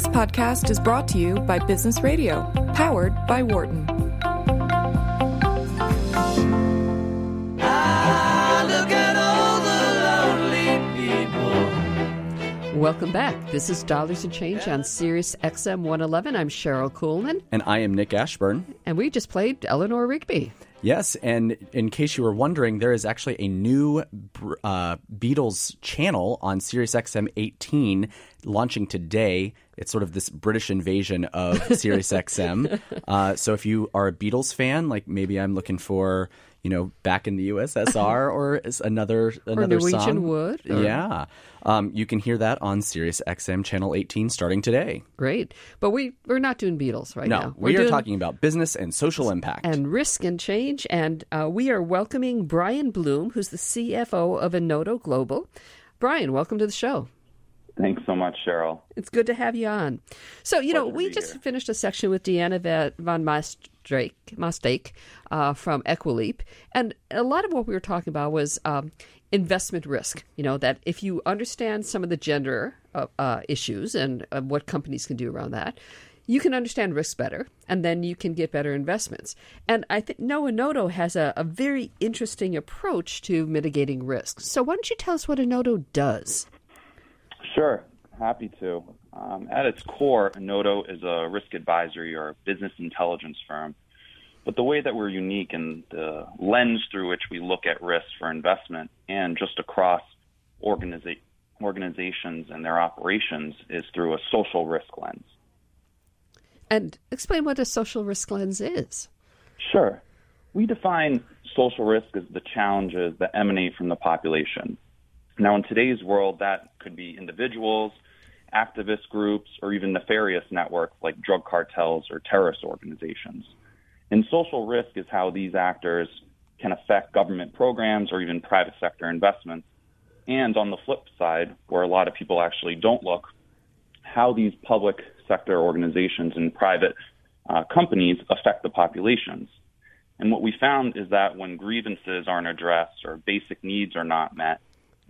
This podcast is brought to you by Business Radio, powered by Wharton. Welcome back. This is Dollars and Change on Sirius XM 111. I'm Sherryl Kuhlman. And I am Nick Ashburn. And we just played Eleanor Rigby. Yes, and in case you were wondering, there is actually a new uh, Beatles channel on Sirius XM 18 launching today. It's sort of this British invasion of Sirius XM. Uh, so if you are a Beatles fan, like maybe I'm looking for you know, back in the USSR or another another or Norwegian song. Wood. Or... Yeah, um, you can hear that on Sirius XM channel 18 starting today. Great, but we we're not doing Beatles right no, now. We're we are talking about business and social impact and risk and change, and uh, we are welcoming Brian Bloom, who's the CFO of Enodo Global. Brian, welcome to the show. Thanks so much, Sherryl. It's good to have you on. So, you Pleasure know, we just here. finished a section with Diana van Maasdijk uh, from Equileap. And a lot of what we were talking about was um, investment risk. You know, that if you understand some of the gender uh, uh, issues and uh, what companies can do around that, you can understand risk better, and then you can get better investments. And I think Enodo has a, a very interesting approach to mitigating risk. So, why don't you tell us what Enodo does? Sure, happy to. Um, at its core, Enodo is a risk advisory or business intelligence firm. But the way that we're unique and the lens through which we look at risk for investment and just across organiza- organizations and their operations is through a social risk lens. And explain what a social risk lens is. Sure. We define social risk as the challenges that emanate from the population. Now, in today's world, that could be individuals, activist groups, or even nefarious networks like drug cartels or terrorist organizations. And social risk is how these actors can affect government programs or even private sector investments. And on the flip side, where a lot of people actually don't look, how these public sector organizations and private uh, companies affect the populations. And what we found is that when grievances aren't addressed or basic needs are not met,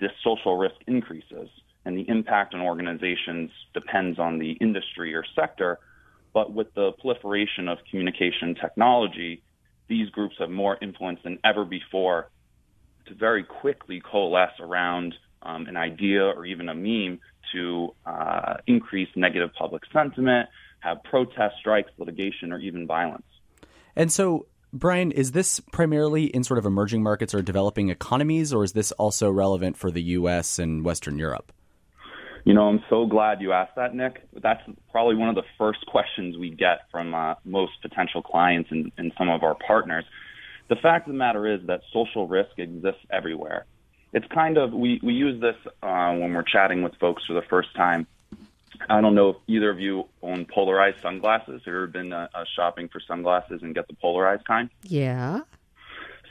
this social risk increases. And the impact on organizations depends on the industry or sector. But with the proliferation of communication technology, these groups have more influence than ever before to very quickly coalesce around um, an idea or even a meme to uh, increase negative public sentiment, have protests, strikes, litigation, or even violence. And so, Brian, is this primarily in sort of emerging markets or developing economies, or is this also relevant for the U.S. and Western Europe? You know, I'm so glad you asked that, Nick. That's probably one of the first questions we get from uh, most potential clients and, and some of our partners. The fact of the matter is that social risk exists everywhere. It's kind of, we, we use this uh, when we're chatting with folks for the first time. I don't know if either of you own polarized sunglasses. or Have been uh, uh, shopping for sunglasses and get the polarized kind? Yeah.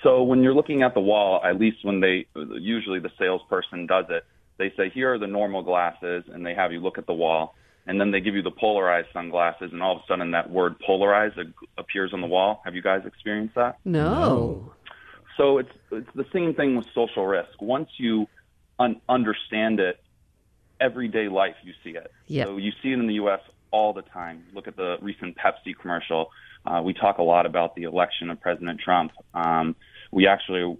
So when you're looking at the wall, at least when they, usually the salesperson does it, they say, here are the normal glasses, and they have you look at the wall. And then they give you the polarized sunglasses, and all of a sudden that word polarized appears on the wall. Have you guys experienced that? No. So it's it's the same thing with social risk. Once you un- understand it, everyday life you see it. Yep. So you see it in the U.S. all the time. Look at the recent Pepsi commercial. Uh, we talk a lot about the election of President Trump. Um, we actually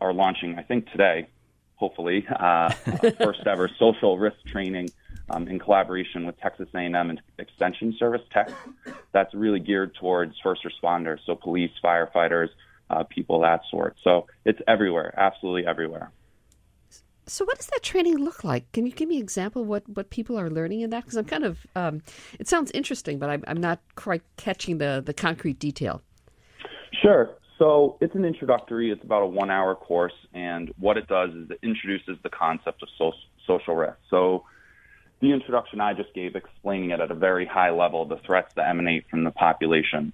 are launching, I think today, hopefully, uh, first ever social risk training um, in collaboration with Texas A&M and Extension Service Tech. That's really geared towards first responders, so police, firefighters, uh, people that sort. So it's everywhere, absolutely everywhere. So, what does that training look like? Can you give me an example of what, what people are learning in that? Because I'm kind of, um, it sounds interesting, but I'm, I'm not quite catching the, the concrete detail. Sure. So it's an introductory. It's about a one-hour course, and what it does is it introduces the concept of so- social risk. So the introduction I just gave, explaining it at a very high level, the threats that emanate from the population.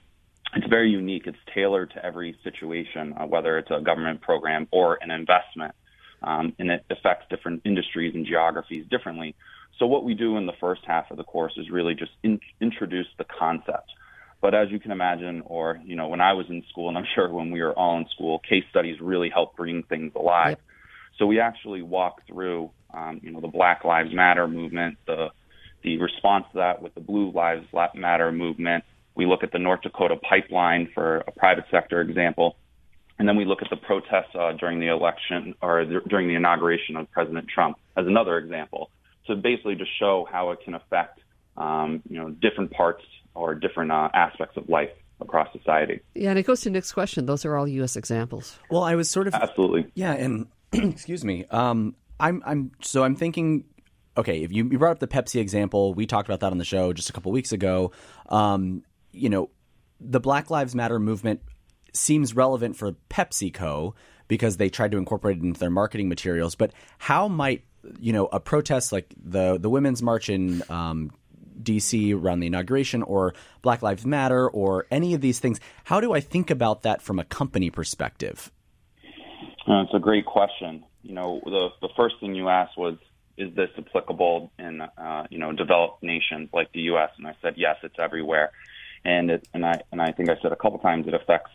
It's very unique. It's tailored to every situation, uh, whether it's a government program or an investment, um, and it affects different industries and geographies differently. So what we do in the first half of the course is really just in- introduce the concept. But as you can imagine, or you know, when I was in school, and I'm sure when we were all in school, case studies really help bring things alive. Yep. So we actually walk through, um, you know, the Black Lives Matter movement, the the response to that with the Blue Lives Matter movement. We look at the North Dakota pipeline for a private sector example. And then we look at the protests uh, during the election or the, during the inauguration of President Trump as another example. So basically, to show how it can affect, um, you know, different parts or different uh, aspects of life across society. Yeah, and it goes to Nick's question. Those are all U.S. examples. Well, I was sort of absolutely yeah, and excuse me. Um, I'm I'm so I'm thinking. Okay, if you, you brought up the Pepsi example, we talked about that on the show just a couple weeks ago. Um, you know, the Black Lives Matter movement seems relevant for PepsiCo because they tried to incorporate it into their marketing materials. But how might you know a protest like the the women's march in um, DC around the inauguration or Black Lives Matter or any of these things? How do I think about that from a company perspective? Uh, it's a great question. You know, the the first thing you asked was, is this applicable in uh, you know developed nations like the U.S. And I said yes, it's everywhere, and it, and I and I think I said a couple times it affects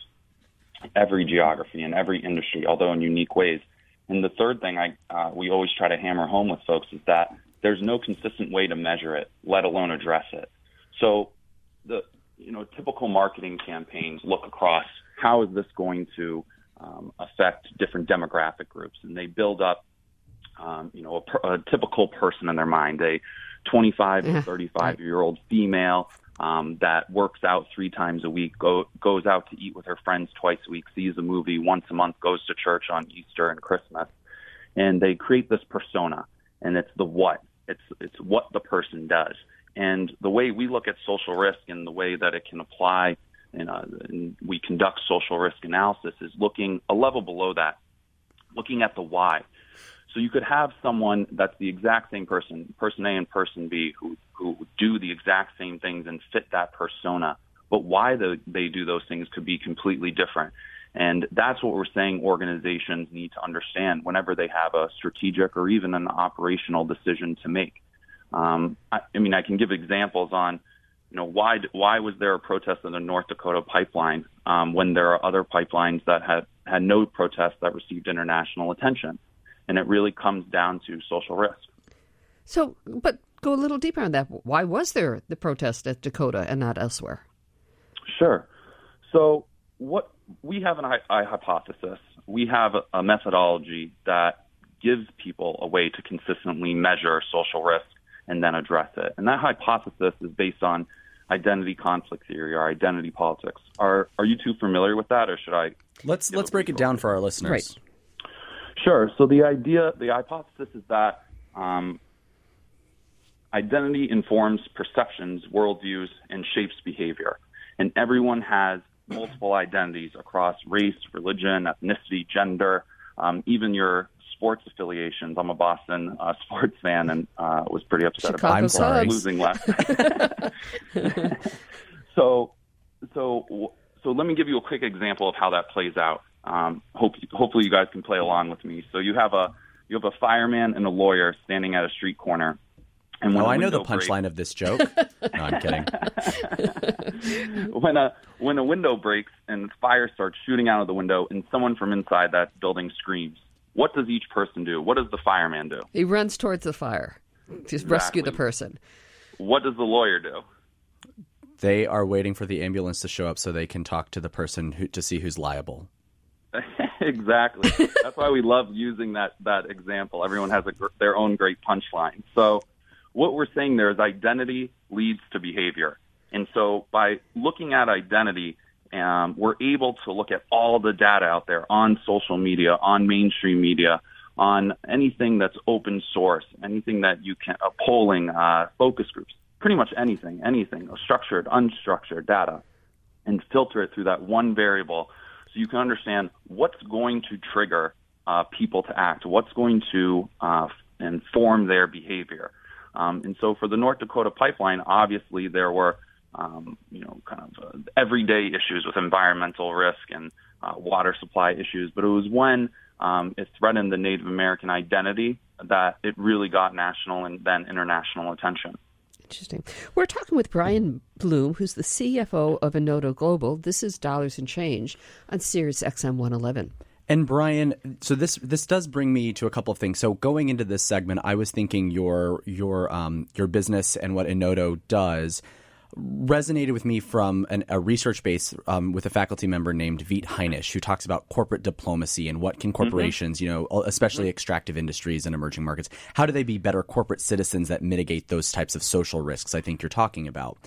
every geography and every industry, although in unique ways. And the third thing I uh, we always try to hammer home with folks is that there's no consistent way to measure it, let alone address it. So the you know typical marketing campaigns look across how is this going to um, affect different demographic groups, and they build up um, you know a, a typical person in their mind, a 25 to 35 year old female um, that works out three times a week, go, goes out to eat with her friends twice a week, sees a movie once a month, goes to church on Easter and Christmas, and they create this persona, and it's the what. It's it's what the person does, and the way we look at social risk and the way that it can apply, and, uh, and we conduct social risk analysis is looking a level below that, looking at the why. So you could have someone that's the exact same person, person A and person B, who who do the exact same things and fit that persona, but why the, they do those things could be completely different. And that's what we're saying organizations need to understand whenever they have a strategic or even an operational decision to make. Um, I, I mean, I can give examples on, you know, why why was there a protest in the North Dakota pipeline um, when there are other pipelines that had had no protests that received international attention, and it really comes down to social risk. So, but go a little deeper on that. Why was there the protest at Dakota and not elsewhere? Sure. So, what we have an a hypothesis. We have a, a methodology that gives people a way to consistently measure social risk and then address it. And that hypothesis is based on identity conflict theory or identity politics. Are are you too familiar with that, or should I? Let's let's break it down for our listeners. Right. Sure. So the idea, the hypothesis is that um, identity informs perceptions, worldviews, and shapes behavior. And everyone has multiple identities across race, religion, ethnicity, gender, um, even your sports affiliations. I'm a Boston uh, sports fan and uh, was pretty upset Chicago about losing last night. so, so, so let me give you a quick example of how that plays out. Um, hope, hopefully, you guys can play along with me. So you have a you have a fireman and a lawyer standing at a street corner. And oh, I know the punchline of this joke. no, I'm kidding. when a when a window breaks and fire starts shooting out of the window, and someone from inside that building screams, what does each person do? What does the fireman do? He runs towards the fire to exactly. rescue the person. What does the lawyer do? They are waiting for the ambulance to show up so they can talk to the person who, to see who's liable. exactly. That's why we love using that that example. Everyone has a, their own great punchline. So what we're saying there is identity leads to behavior. And so by looking at identity, um, we're able to look at all the data out there on social media, on mainstream media, on anything that's open source, anything that you can, uh, polling, uh, focus groups, pretty much anything, anything, structured, unstructured data, and filter it through that one variable so you can understand what's going to trigger uh, people to act, what's going to uh, inform their behavior. Um, and so for the North Dakota pipeline, obviously there were, um, you know, kind of uh, everyday issues with environmental risk and uh, water supply issues. But it was when um, it threatened the Native American identity that it really got national and then international attention. Interesting. We're talking with Brian Bloom, who's the CFO of Enodo Global. This is Dollars and Change on Sirius XM 111. And Brian, so this this does bring me to a couple of things. So going into this segment, I was thinking your your um, your business and what Enodo does resonated with me from an, a research base um, with a faculty member named Veet Henisz, who talks about corporate diplomacy and what can Mm-hmm. corporations, you know, especially extractive industries and emerging markets, how do they be better corporate citizens that mitigate those types of social risks? I think you're talking about.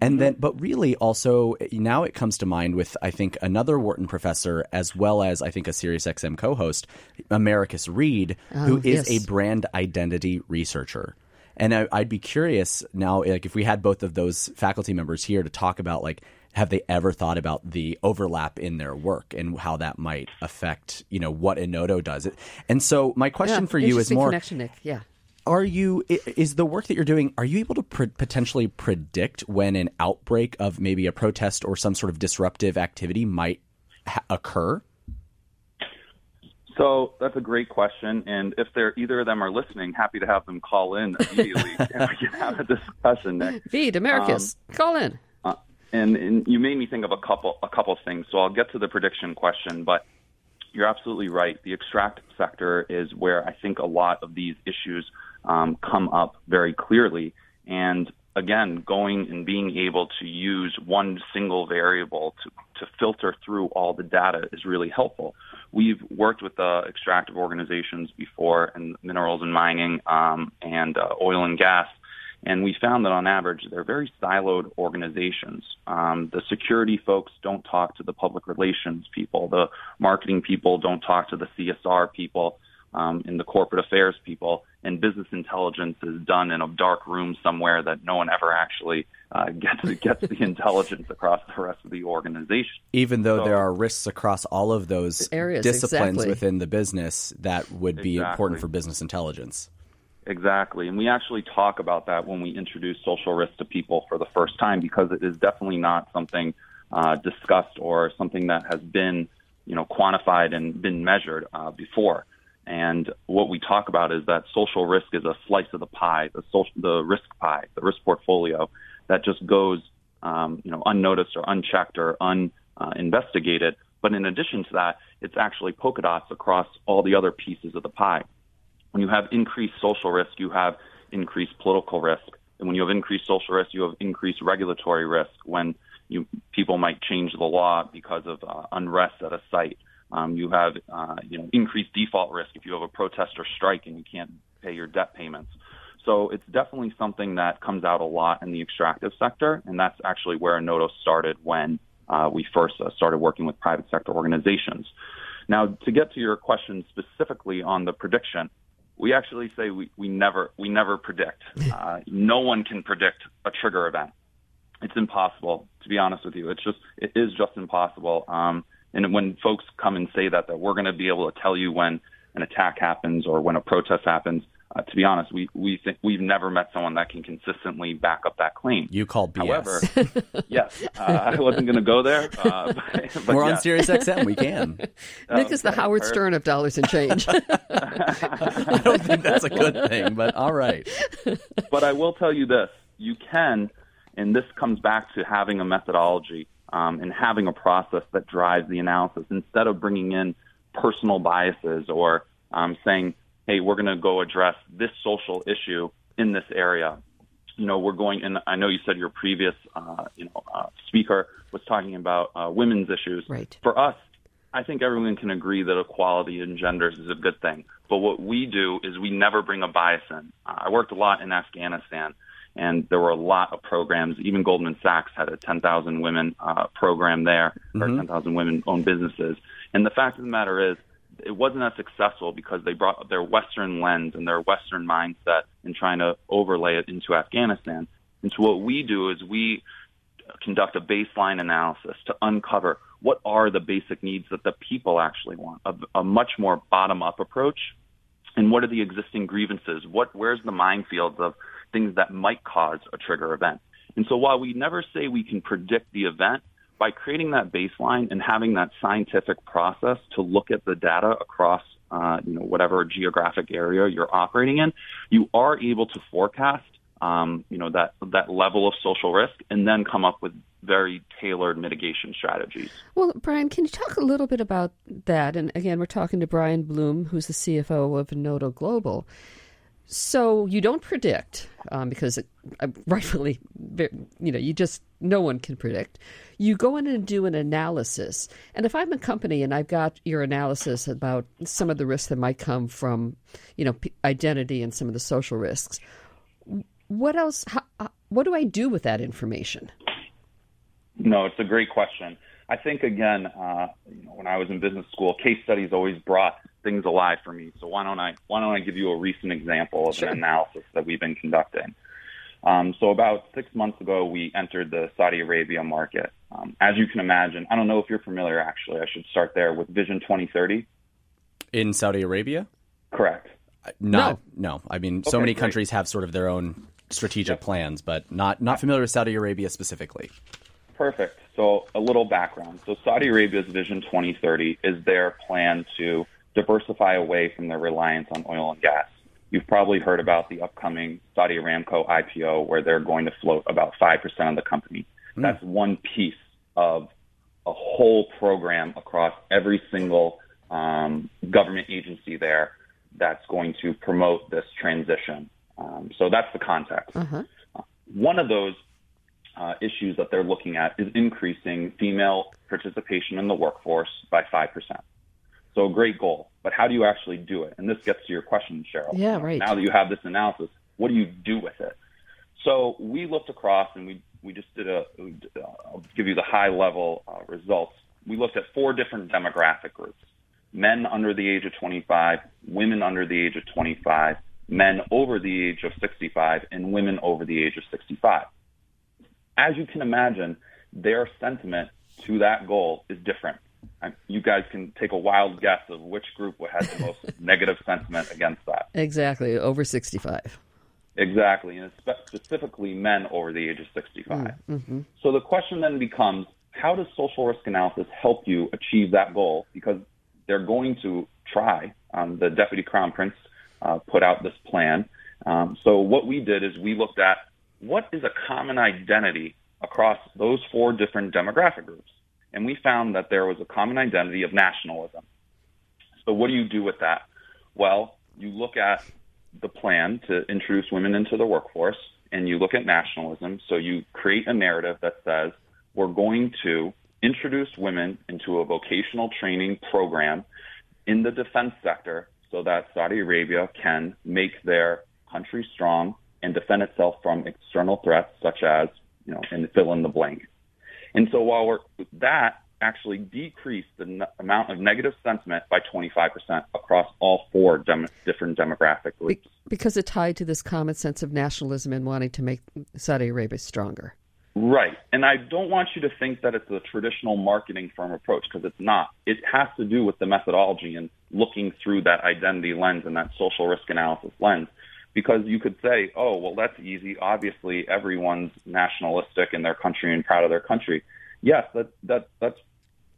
And then, but really also now it comes to mind with, I think, another Wharton professor, as well as I think a SiriusXM co host, Americus Reed, who is yes. a brand identity researcher. And I, I'd be curious now, like if we had both of those faculty members here to talk about, like, have they ever thought about the overlap in their work and how that might affect, you know, what Enodo does? And so my question Yeah, for you is more: connection, Nick. Yeah. Are you is the work that you're doing? Are you able to pre- potentially predict when an outbreak of maybe a protest or some sort of disruptive activity might ha- occur? So that's a great question, and if they're either of them are listening, happy to have them call in immediately and we can have a discussion. Nick. Veed, Americus, Um, call in. Uh, and, and you made me think of a couple a couple of things. So I'll get to the prediction question, but you're absolutely right. The extract sector is where I think a lot of these issues um, come up very clearly. And again, going and being able to use one single variable to, to filter through all the data is really helpful. We've worked with uh, extractive organizations before in minerals and mining um, and uh, oil and gas. And we found that on average, they're very siloed organizations. Um, the security folks don't talk to the public relations people. The marketing people don't talk to the CSR people um, and the corporate affairs people. And business intelligence is done in a dark room somewhere that no one ever actually uh, gets gets the intelligence across the rest of the organization. Even though So- there are risks across all of those Areas, disciplines exactly. within the business that would be important for business intelligence. Exactly. And we actually talk about that when we introduce social risk to people for the first time because it is definitely not something uh, discussed or something that has been, you know, quantified and been measured uh, before. And what we talk about is that social risk is a slice of the pie, the social, the risk pie, the risk portfolio that just goes, um, you know, unnoticed or unchecked or uninvestigated. But in addition to that, it's actually polka dots across all the other pieces of the pie when you have increased social risk, you have increased political risk. And when you have increased social risk, you have increased regulatory risk when you, people might change the law because of uh, unrest at a site. Um, you have uh, you know, increased default risk if you have a protest or strike and you can't pay your debt payments. So it's definitely something that comes out a lot in the extractive sector, and that's actually where Enodo started when uh, we first uh, started working with private sector organizations. Now, to get to your question specifically on the prediction, we actually say we, we never we never predict. Uh, no one can predict a trigger event. It's impossible, to be honest with you. It's just it is just impossible. Um, and when folks come and say that that we're going to be able to tell you when an attack happens or when a protest happens, uh, to be honest, we we think we've never met someone that can consistently back up that claim. You call BS. However, yes, uh, I wasn't going to go there. Uh, but, but We're on yes. Sirius XM. We can. Nick is the Howard perfect. Stern of dollars and change. I don't think that's a good thing, but all right. but I will tell you this: you can, and this comes back to having a methodology um, and having a process that drives the analysis instead of bringing in personal biases or um, saying, "Hey, we're going to go address this social issue in this area." You know, we're going, and I know you said your previous, uh, you know, uh, speaker was talking about uh, women's issues. Right. For us, I think everyone can agree that equality in genders is a good thing. But what we do is we never bring a bias in. Uh, I worked a lot in Afghanistan, and there were a lot of programs. Even Goldman Sachs had a 10,000 women uh, program there, or 10,000 women owned businesses. And the fact of the matter is, it wasn't as successful because they brought their Western lens and their Western mindset and trying to overlay it into Afghanistan. And so what we do is we conduct a baseline analysis to uncover what are the basic needs that the people actually want, a, a much more bottom-up approach, and what are the existing grievances? What where's the minefields of things that might cause a trigger event? And so while we never say we can predict the event, by creating that baseline and having that scientific process to look at the data across uh, you know whatever geographic area you're operating in, you are able to forecast um, you know that that level of social risk and then come up with very tailored mitigation strategies. Well, Brian, can you talk a little bit about that? And again, we're talking to Brian Bloom, who's the CFO of Enodo Global. So you don't predict um, because it, uh, rightfully, you know, you just no one can predict. You go in and do an analysis, and if I'm a company and I've got your analysis about some of the risks that might come from, you know, p- identity and some of the social risks, what else? How, uh, what do I do with that information? No, it's a great question. I think again, uh, you know, when I was in business school, case studies always brought things alive for me. So why don't I why don't I give you a recent example of sure. an analysis that we've been conducting? Um, so about six months ago, we entered the Saudi Arabia market. Um, as you can imagine, I don't know if you're familiar. Actually, I should start there with Vision 2030 in Saudi Arabia. Correct. Uh, not no. no. I mean, okay, so many great. countries have sort of their own strategic yep. plans, but not not familiar with Saudi Arabia specifically. Perfect. So a little background. So Saudi Arabia's Vision 2030 is their plan to diversify away from their reliance on oil and gas. You've probably heard about the upcoming Saudi Aramco IPO where they're going to float about 5% of the company. Mm. That's one piece of a whole program across every single um, government agency there that's going to promote this transition. Um, so that's the context. Uh-huh. Uh, one of those uh, issues that they're looking at is increasing female participation in the workforce by 5%. So a great goal, but how do you actually do it? And this gets to your question, Sherryl. Yeah, right. Now that you have this analysis, what do you do with it? So we looked across and we, we just did a, I'll give you the high level uh, results. We looked at four different demographic groups. Men under the age of 25, women under the age of 25, men over the age of 65, and women over the age of 65. As you can imagine, their sentiment to that goal is different you guys can take a wild guess of which group had the most negative sentiment against that. Exactly, over 65. Exactly, and specifically men over the age of 65. Mm, mm-hmm. So the question then becomes how does social risk analysis help you achieve that goal? Because they're going to try. Um, the Deputy Crown Prince uh, put out this plan. Um, so what we did is we looked at what is a common identity across those four different demographic groups and we found that there was a common identity of nationalism. So what do you do with that? Well, you look at the plan to introduce women into the workforce and you look at nationalism. So you create a narrative that says we're going to introduce women into a vocational training program in the defense sector so that Saudi Arabia can make their country strong and defend itself from external threats such as, you know, and fill in the blank. And so while we're, that actually decreased the n- amount of negative sentiment by 25% across all four dem- different demographic groups. Be- because it tied to this common sense of nationalism and wanting to make Saudi Arabia stronger. Right. And I don't want you to think that it's a traditional marketing firm approach because it's not. It has to do with the methodology and looking through that identity lens and that social risk analysis lens because you could say, oh, well, that's easy. Obviously, everyone's nationalistic in their country and proud of their country. Yes, that, that, that's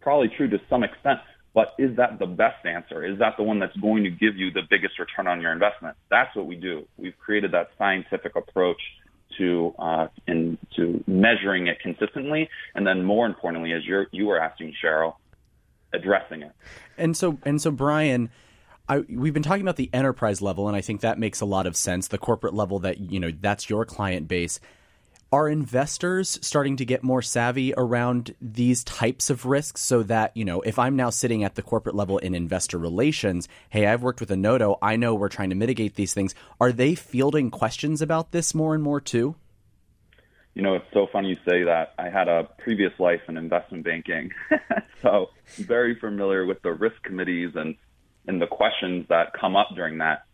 probably true to some extent, but is that the best answer? Is that the one that's going to give you the biggest return on your investment? That's what we do. We've created that scientific approach to uh, in, to measuring it consistently, and then more importantly, as you're, you were asking Sherryl, addressing it. And so, and so, Brian I, we've been talking about the enterprise level, and I think that makes a lot of sense. The corporate level that you know that's your client base. Are investors starting to get more savvy around these types of risks so that, you know, if I'm now sitting at the corporate level in investor relations, hey, I've worked with Enodo, I know we're trying to mitigate these things. Are they fielding questions about this more and more too? You know, it's so funny you say that. I had a previous life in investment banking, so very familiar with the risk committees and and the questions that come up during that.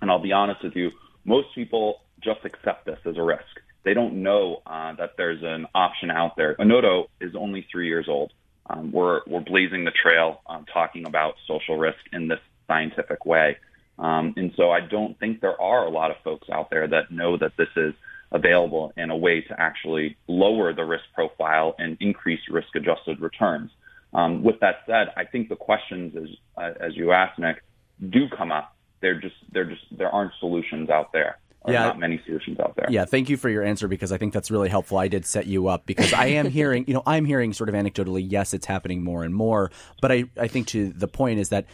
And I'll be honest with you, most people just accept this as a risk. They don't know uh, that there's an option out there. Enodo is only three years old. Um, we're, we're blazing the trail um, talking about social risk in this scientific way. Um, and so I don't think there are a lot of folks out there that know that this is available in a way to actually lower the risk profile and increase risk adjusted returns. Um, with that said, I think the questions, as uh, as you asked, Nick, do come up. They're just they're just there aren't solutions out there. Yeah. not many solutions out there. Yeah, thank you for your answer because I think that's really helpful. I did set you up because I am hearing, you know, I'm hearing sort of anecdotally, yes, it's happening more and more. But I, I think to the point is that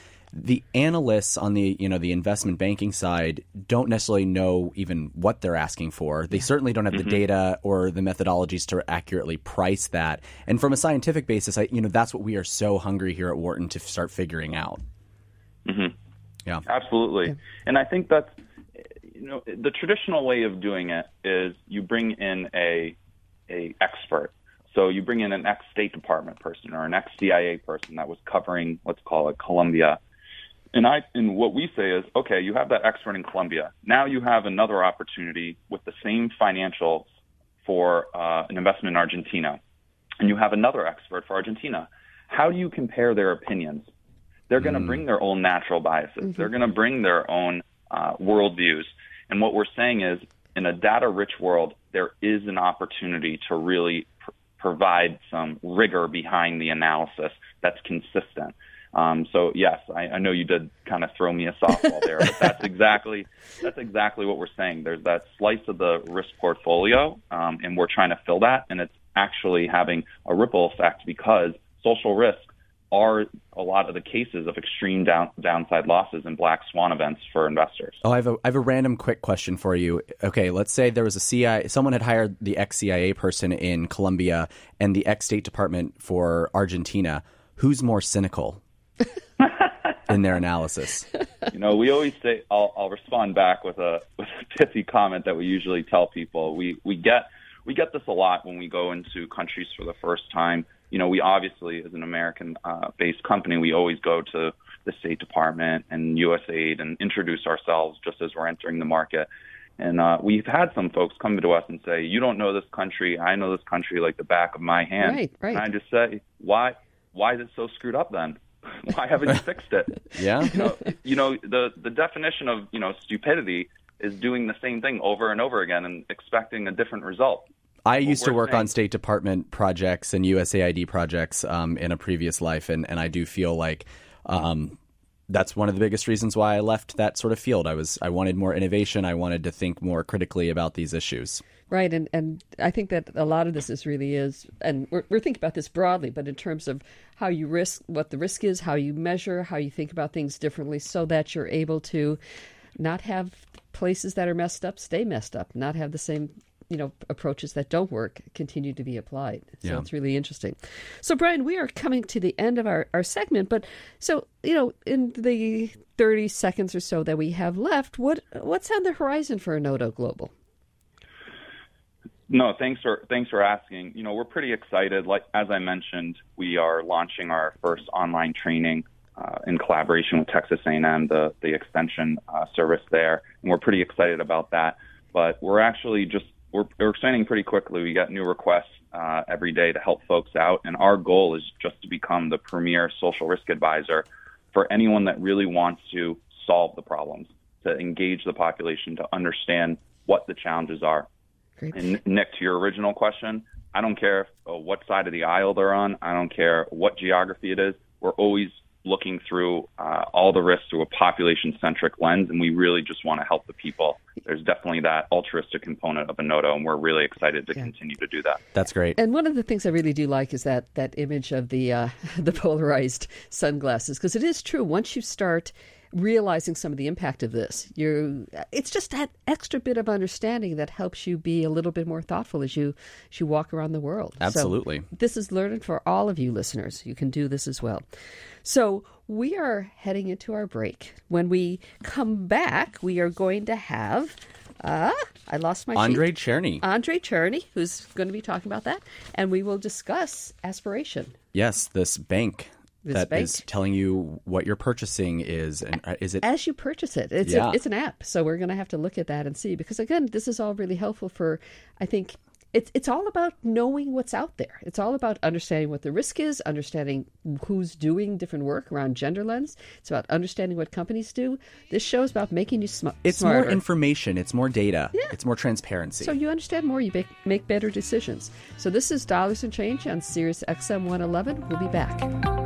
the analysts on the, you know, the investment banking side don't necessarily know even what they're asking for. They certainly don't have the mm-hmm. data or the methodologies to accurately price that. And from a scientific basis, I, you know, that's what we are so hungry here at Wharton to start figuring out. Mm-hmm. Yeah. Absolutely. And I think that's you know the traditional way of doing it is you bring in a a expert. So you bring in an ex State Department person or an ex CIA person that was covering let's call it Colombia. And I and what we say is okay, you have that expert in Colombia. Now you have another opportunity with the same financials for uh, an investment in Argentina, and you have another expert for Argentina. How do you compare their opinions? They're going to bring their own natural biases. They're going to bring their own uh, worldviews. And what we're saying is, in a data-rich world, there is an opportunity to really pr- provide some rigor behind the analysis that's consistent. Um, so yes, I, I know you did kind of throw me a softball there, but that's exactly that's exactly what we're saying. There's that slice of the risk portfolio, um, and we're trying to fill that, and it's actually having a ripple effect because social risk are a lot of the cases of extreme down, downside losses and black swan events for investors. Oh, I have a I have a random quick question for you. Okay, let's say there was a CIA, someone had hired the ex CIA person in Colombia and the ex State Department for Argentina. Who's more cynical in their analysis? You know, we always say I'll, I'll respond back with a with a pithy comment that we usually tell people. We we get we get this a lot when we go into countries for the first time. You know, we obviously, as an American uh, based company, we always go to the State Department and USAID and introduce ourselves just as we're entering the market. And uh, we've had some folks come to us and say, "You don't know this country. I know this country like the back of my hand." Right, right. And I just say, "Why? Why is it so screwed up then? Why haven't you fixed it?" Yeah. you know, you know the the definition of you know stupidity is doing the same thing over and over again and expecting a different result. I used to work saying- on State Department projects and USAID projects um, in a previous life, and, and I do feel like um, that's one of the biggest reasons why I left that sort of field. I was I wanted more innovation. I wanted to think more critically about these issues. Right, and and I think that a lot of this is really is, and we're we're thinking about this broadly, but in terms of how you risk, what the risk is, how you measure, how you think about things differently, so that you're able to not have places that are messed up stay messed up, not have the same you know approaches that don't work continue to be applied. So Yeah. it's really interesting. So Brian, we are coming to the end of our our segment, but so you know in the thirty seconds or so that we have left, what what's on the horizon for Enodo Global? No, thanks for thanks for asking. You know, we're pretty excited. Like as I mentioned, we are launching our first online training uh, in collaboration with Texas A&M, the the extension uh, service there, and we're pretty excited about that. But we're actually just we're, we're expanding pretty quickly. We get new requests uh, every day to help folks out, and our goal is just to become the premier social risk advisor for anyone that really wants to solve the problems, to engage the population, to understand what the challenges are. Great. And Nick, to your original question, I don't care uh, what side of the aisle they're on. I don't care what geography it is. We're always looking through uh, all the risks through a population-centric lens, and we really just want to help the people. There's definitely that altruistic component of Enodo, and we're really excited to continue to do that. That's great. And one of the things I really do like is that that image of the uh, the polarized sunglasses because it is true. Once you start realizing some of the impact of this, you it's just that extra bit of understanding that helps you be a little bit more thoughtful as you as you walk around the world. So Absolutely. this is learning for all of you listeners. You can do this as well. So we are heading into our break. When we come back, we are going to have. Uh, I lost my sheet. Andrei Cherny. Andrei Cherny, who's going to be talking about that, and we will discuss aspiration. yes, this bank That is telling you what you're purchasing is, and uh, is it? As you purchase it, it's Yeah. a, it's an app, so we're going to have to look at that and see because again, this is all really helpful for. I think it's it's all about knowing what's out there. It's all about understanding what the risk is, understanding who's doing different work around gender lens. It's about understanding what companies do. This show is about making you sm- It's smarter. more information. It's more data. Yeah. It's more transparency. So you understand more, you make, make better decisions. So this is Dollars and Change on Sirius XM 111. We'll be back.